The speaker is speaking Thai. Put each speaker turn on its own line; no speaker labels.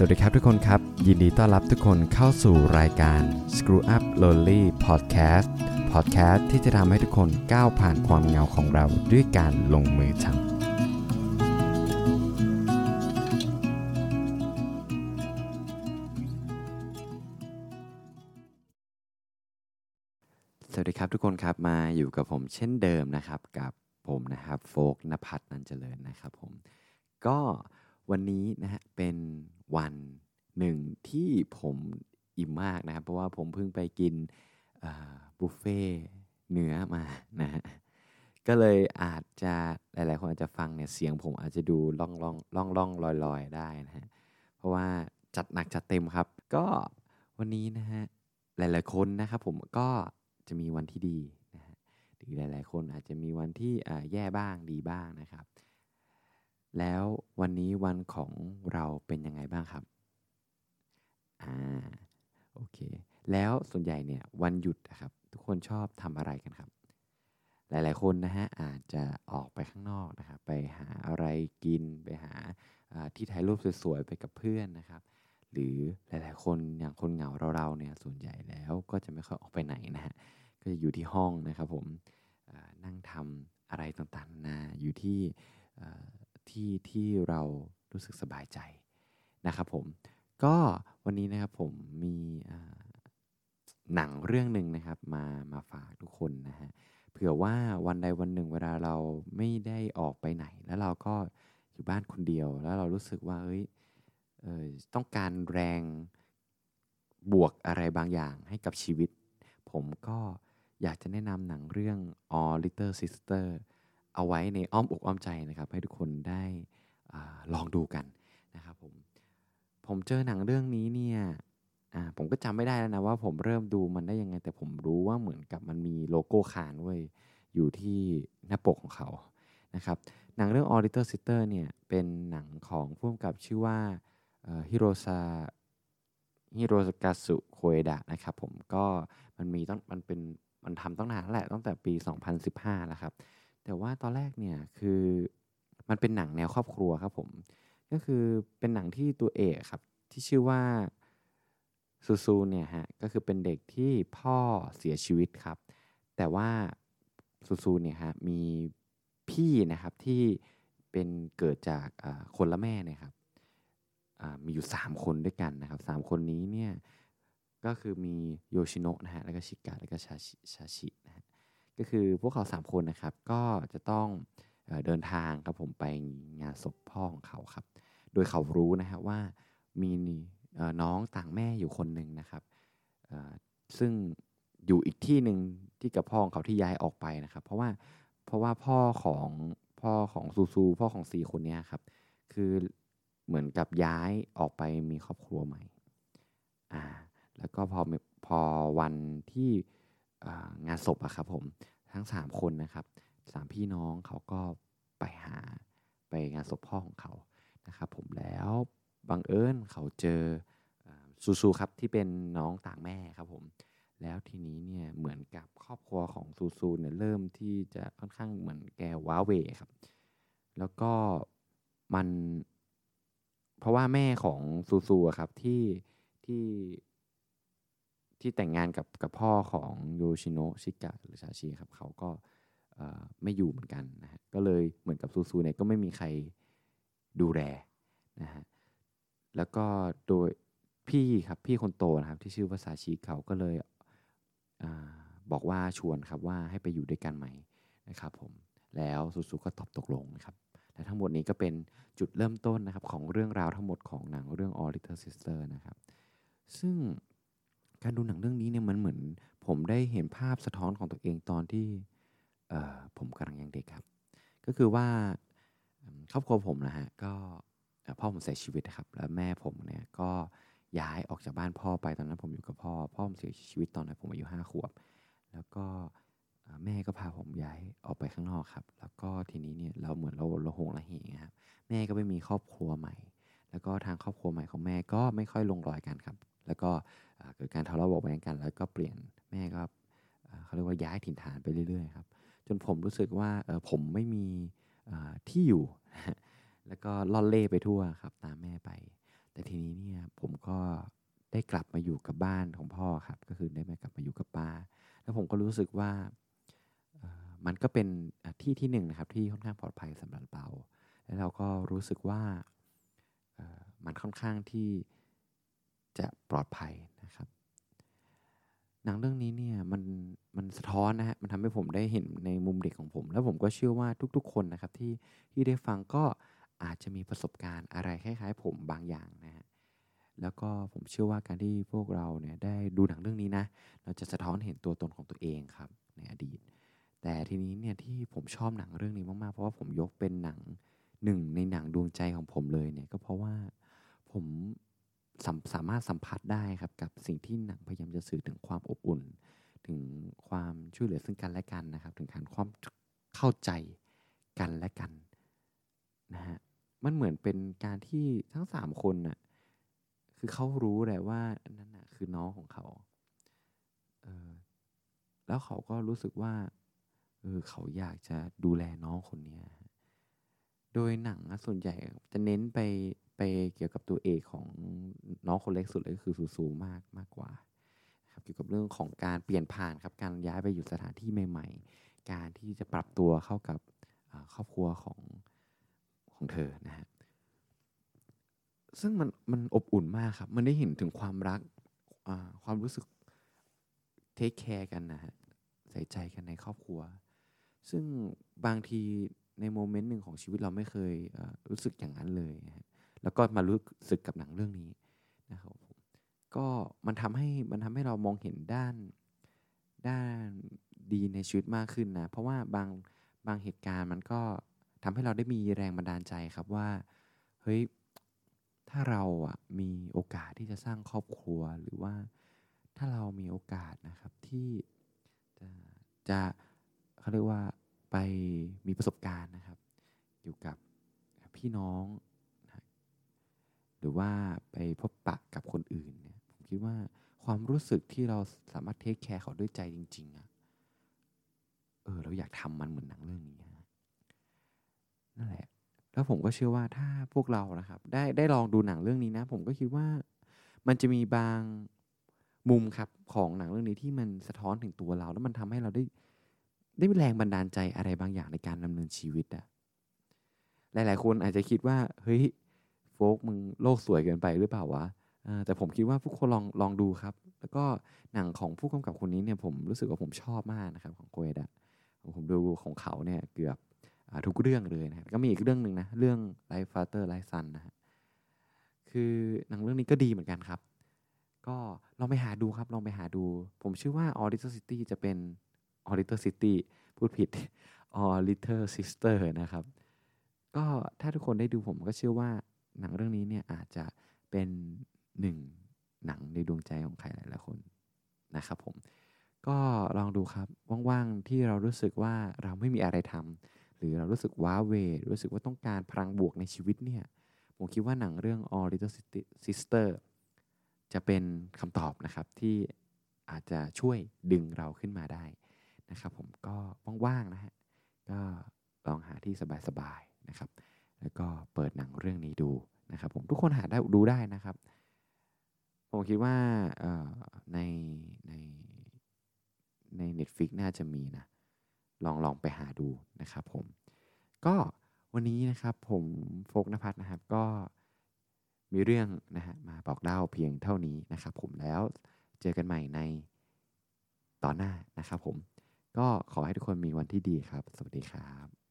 สวัสดีครับทุกคนครับ ยินดีต้อนรับทุกคนเข้าสู่รายการ Screw Up Lonely Podcast Podcast ที่จะทำให้ทุกคนก้าวผ่านความเงาของเราด้วยการลงมือทำสวัสดีครับทุกคนครับมาอยู่กับผมเช่นเดิมนะครับกับผมนะครับโฟกนภัทรนันเจริญนะครับผมก็ วันนี้นะฮะเป็นวันหนึ่งที่ผมอิ่มมากนะครับ เพราะว่าผมเพิ่งไปกินบุฟเฟ่เนื้อมานะฮะก็เลยอาจจะหลาย ๆ คนอาจจะฟังเนี่ยเสียงผมอาจจะดูล่องล่องล่องล่องลอยลอยได้นะฮะเพราะว่าจัดหนักจัดเต็มครับ ก็วันนี้นะฮะหลาย ๆ คนนะครับผมก็จะมีวันที่ดีนะฮะหรือหลาย ๆ คนอาจจะมีวันที่แย่บ้างดีบ้างนะครับ แล้ววันนี้วันของเราเป็นยังไงบ้างครับ อ่า โอเค แล้วส่วนใหญ่เนี่ยวันหยุดนะครับ ทุกคนชอบทำอะไรกันครับ หลาย ๆ คนนะฮะอาจจะออกไปข้างนอกนะครับไปหาอะไรกินไปหาที่ถ่ายรูปสวย ๆ ไปกับเพื่อนนะครับ หรือหลาย ๆ คนอย่างคนเหงาเราๆเนี่ยส่วนใหญ่แล้วก็จะไม่ค่อยออกไปไหนนะฮะก็จะอยู่ที่ห้องนะครับผมนั่งทำอะไรต่างๆนาอยู่ที่ ที่ที่เรารู้สึกสบายใจนะครับผมก็วันนี้นะครับผมมีหนังเรื่องหนึ่งนะครับมามาฝากทุกคนนะฮะเผื่อว่าวันใดวันหนึ่งเวลาเราไม่ได้ออกไปไหน แล้วเราก็อยู่บ้านคนเดียว แล้วเรารู้สึกว่าเฮ้ยต้องการแรงบวกอะไรบางอย่างให้กับชีวิต ผมก็อยากจะแนะนำหนังเรื่อง All Little Sister เอาไว้ในอ้อมอกอ้อมใจนะครับ ให้ทุกคนได้อลองดูกันนะครับผมผมเจอหนังเรื่องนี้เนี่ยผมก็จำไม่ได้แล้วนะว่าผมเริ่มดูมันได้ยังไง แต่ผมรู้ว่าเหมือนกับมันมีโลโก้คานด้วยอยู่ที่หน้าปกของเขานะครับหนังเรื่อง All Little Sister เนี่ยเป็นหนังของผู้กำกับชื่อว่าฮิโรซาฮิโรกาสุโคเอดะนะครับผมก็มันมีต้องมันเป็นมันทำตั้งนานแล้วแหละตั้งแต่ปี 2015 แล้วครับ แต่ว่าตอนแรกเนี่ยคือมันเป็นหนังแนวครอบครัวครับผม ก็คือเป็นหนังที่ตัวเอกครับที่ชื่อว่าซูซูเนี่ยฮะก็คือเป็นเด็กที่พ่อเสียชีวิตครับ แต่ว่าซูซูเนี่ยฮะมีพี่นะครับที่เป็นเกิดจากคนละแม่เนี่ยครับมีอยู่ 3 คนด้วยกันนะครับสคนนี้เนี่ยก็คือมีโยชิโนะนะฮะแล้วก็ชิกะแล้วก็ชาชิชาชิ ก็คือพวกเขา3คนนะครับ ก็จะต้องเดินทางครับผมไปงานศพพ่อของเขาครับ โดยเขารู้นะฮะว่ามีน้องต่างแม่อยู่คนหนึ่งนะครับ ซึ่งอยู่อีกที่หนึ่งที่กับพ่อของเขาที่ย้ายออกไปนะครับ เพราะว่าเพราะว่าพ่อของพ่อของซูซูพ่อของสี่คนนี้ครับ คือเหมือนกับย้ายออกไปมีครอบครัวใหม่อ่าแล้วก็พอพอวันที่ งานศพอะครับผมทั้ง 3 คนนะครับสามพี่น้องเขาก็ไปหาไปงานศพพ่อของเขานะครับผมแล้วบังเอิญเขาเจอซูซูครับที่เป็นน้องต่างแม่ครับผมแล้วทีนี้เนี่ยเหมือนกับครอบครัวของซูซูเนี่ยเริ่มที่จะค่อนข้างเหมือนแกว้าเวครับ แล้วก็มันเพราะว่าแม่ของซูซูครับที่ที่ ที่แต่งงานกับกับพ่อของโยชิโนะชิกะหรือชาชิครับเขาก็ไม่อยู่เหมือนกันนะฮะก็เลยเหมือนกับซูซูเนี่ยก็ไม่มีใครดูแลนะฮะแล้วก็โดยพี่ครับพี่คนโตนะครับที่ชื่อว่าซาชิเขาก็เลยอบอกว่าชวนครับว่าให้ไปอยู่ด้วยกันไหมนะครับผมแล้วซูซูก็ตอบตกลงนะครับและทั้งหมดนี้ก็เป็นจุดเริ่มต้นนะครับของเรื่องราวทั้งหมดของหนังเรื่อง All Little Sister นะครับซึ่ง การดูหนังเรื่องนี้เนี่ยมันเหมือนผมได้เห็นภาพสะท้อนของตัวเองตอนที่ผมกำลังยังเด็กครับ ก็คือว่าครอบครัวผมนะฮะก็พ่อผมเสียชีวิตครับ แล้วแม่ผมเนี่ยก็ย้ายออกจากบ้านพ่อไปตอนนั้นผมอยู่กับพ่อ พ่อผมเสียชีวิตตอนนั้นผมอายุห้าขวบ แล้วก็แม่ก็พาผมย้ายออกไปข้างนอกครับ แล้วก็ทีนี้เนี่ยเราเหมือนเราเราหงระเหงครับ แม่ก็ไม่มีครอบครัวใหม่ แล้วก็ทางครอบครัวใหม่ของแม่ก็ไม่ค่อยลงรอยกันครับ แล้วก็เกิดการทะเลาะเบาแวงกัน แล้วก็เปลี่ยนแม่ก็เขาเรียกว่าย้ายถิ่นฐานไปเรื่อยๆครับจนผมรู้สึกว่าผมไม่มีที่อยู่ แล้วก็ล่อนเล่ไปทั่วครับตามแม่ไป แต่ทีนี้เนี่ยผมก็ได้กลับมาอยู่กับบ้านของพ่อครับก็คือได้มากลับมาอยู่กับป้า แล้วผมก็รู้สึกว่ามันก็เป็นที่ที่หนึ่งนะครับที่ค่อนข้างปลอดภัยสำหรับเรา แล้วเราก็รู้สึกว่ามันค่อนข้างที่ จะปลอดภัยนะครับ หนังเรื่องนี้เนี่ยมันมันสะท้อนนะฮะมันทำให้ผมได้เห็นในมุมเด็กของผม แล้วผมก็เชื่อว่าทุกๆ คนนะครับที่ที่ได้ฟังก็อาจจะมีประสบการณ์อะไรคล้ายๆ ผมบางอย่างนะฮะแล้วก็ผมเชื่อว่าการที่พวกเราเนี่ยได้ดูหนังเรื่องนี้นะ เราจะสะท้อนเห็นตัวตนของตัวเองครับในอดีต แต่ทีนี้เนี่ยที่ผมชอบหนังเรื่องนี้มากๆ เพราะว่าผมยกเป็นหนังหนึ่งในหนังดวงใจของผมเลยเนี่ยก็เพราะว่า สาสามารถสัมผัสได้ครับกับสิ่งที่หนังพยายามจะสื่อถึงความอบอุ่น ถึงความช่วยเหลือซึ่งกันและกันนะครับ ถึงการความเข้าใจกันและกันนะฮะมันเหมือนเป็นการที่ทั้งสามคนน่ะคือเขารู้แหละว่านั่นน่ะคือน้องของเขาเออแล้วเขาก็รู้สึกว่าเออเขาอยากจะดูแลน้องคนนี้โดยหนังส่วนใหญ่จะเน้นไป ไปเกี่ยวกับตัวเอกของน้องคนเล็กสุดเลยก็คือซูซูมากมากกว่าครับเกี่ยวกับเรื่องของการเปลี่ยนผ่านครับการย้ายไปอยู่สถานที่ใหม่ ๆ การที่จะปรับตัวเข้ากับครอบครัวของของเธอนะฮะซึ่งมันมันอบอุ่นมากครับมันได้เห็นถึงความรักความรู้สึก take care กันนะฮะใส่ใจกันในครอบครัว ซึ่งบางทีใน moment หนึ่งของชีวิตเราไม่เคยรู้สึกอย่างนั้นเลยนะ แล้วก็มารู้สึกกับหนังเรื่องนี้นะครับก็มันทำให้มันทำให้เรามองเห็นด้านด้านดีในชีวิตมากขึ้นนะ เพราะว่าบางบางเหตุการณ์มันก็ทำให้เราได้มีแรงบันดาลใจครับว่าเฮ้ยถ้าเราอะมีโอกาสที่จะสร้างครอบครัวหรือว่าถ้าเรามีโอกาสนะครับที่จะจะเขาเรียกว่าไปมีประสบการณ์นะครับ เกี่ยวกับพี่น้อง รือว่าไปพบปะกับคนอื่นเนี่ยผมคิดว่าความรู้สึกที่เราสามารถเทคแคร์เขาด้วยใจจริง ๆอะ่ะเออเราอยากทำมันเหมือนหนังเรื่องนี้นั่นแหละแล้วผมก็เชื่อว่าถ้าพวกเรานะครับ ได้ได้ลองดูหนังเรื่องนี้นะ ผมก็คิดว่ามันจะมีบางมุมครับของหนังเรื่องนี้ที่มันสะท้อนถึงตัวเรา แล้วมันทำให้เราได้ได้แรงบันดาลใจอะไรบางอย่างในการดำเนินชีวิตอะหลาย ๆ คนอาจจะคิดว่า เฮ้ย โฟกมึงโลกสวยเกินไปหรือเปล่าวะแต่ผมคิดว่าผู้คนลองลองดูครับ แล้วก็หนังของผู้กำกับคนนี้เนี่ยผมรู้สึกว่าผมชอบมากนะครับของโกเอดะผมดูของเขาเนี่ยเกือบทุกเรื่องเลยนะก็มีอีกเรื่องหนึ่งนะเรื่อง Life Father Life Son นะฮะคือหนังเรื่องนี้ก็ดีเหมือนกันครับ ก็ลองไปหาดูครับลองไปหาดู ผมเชื่อว่า All Little City จะเป็น All Little City พูดผิด All Little Sister นะครับ ก็ถ้าทุกคนได้ดูผมก็เชื่อว่า หนังเรื่องนี้เนี่ยอาจจะเป็นหนึ่งหนังในดวงใจของใครหลายๆคนนะครับผมก็ลองดูครับว่างๆที่เรารู้สึกว่าเราไม่มีอะไรทำหรือเรารู้สึกว้าเวรู้สึกว่าต้องการพลังบวกในชีวิตเนี่ยผมคิดว่าหนังเรื่อง All Little Sister จะเป็นคำตอบนะครับที่อาจจะช่วยดึงเราขึ้นมาได้นะครับผมก็ว่างๆนะฮะก็ลองหาที่สบายๆนะครับ แล้วก็เปิดหนังเรื่องนี้ดูนะครับผมทุกคนหาได้ดูได้นะครับ ผมคิดว่าในในใน Netflix น่าจะมีนะ ลองลองไปหาดูนะครับผม ก็วันนี้นะครับผมโฟกนภัทรนะครับก็มีเรื่องนะฮะมาบอกเล่าเพียงเท่านี้นะครับผมแล้วเจอกันใหม่ในตอนหน้านะครับผม ก็ขอให้ทุกคนมีวันที่ดีครับ สวัสดีครับ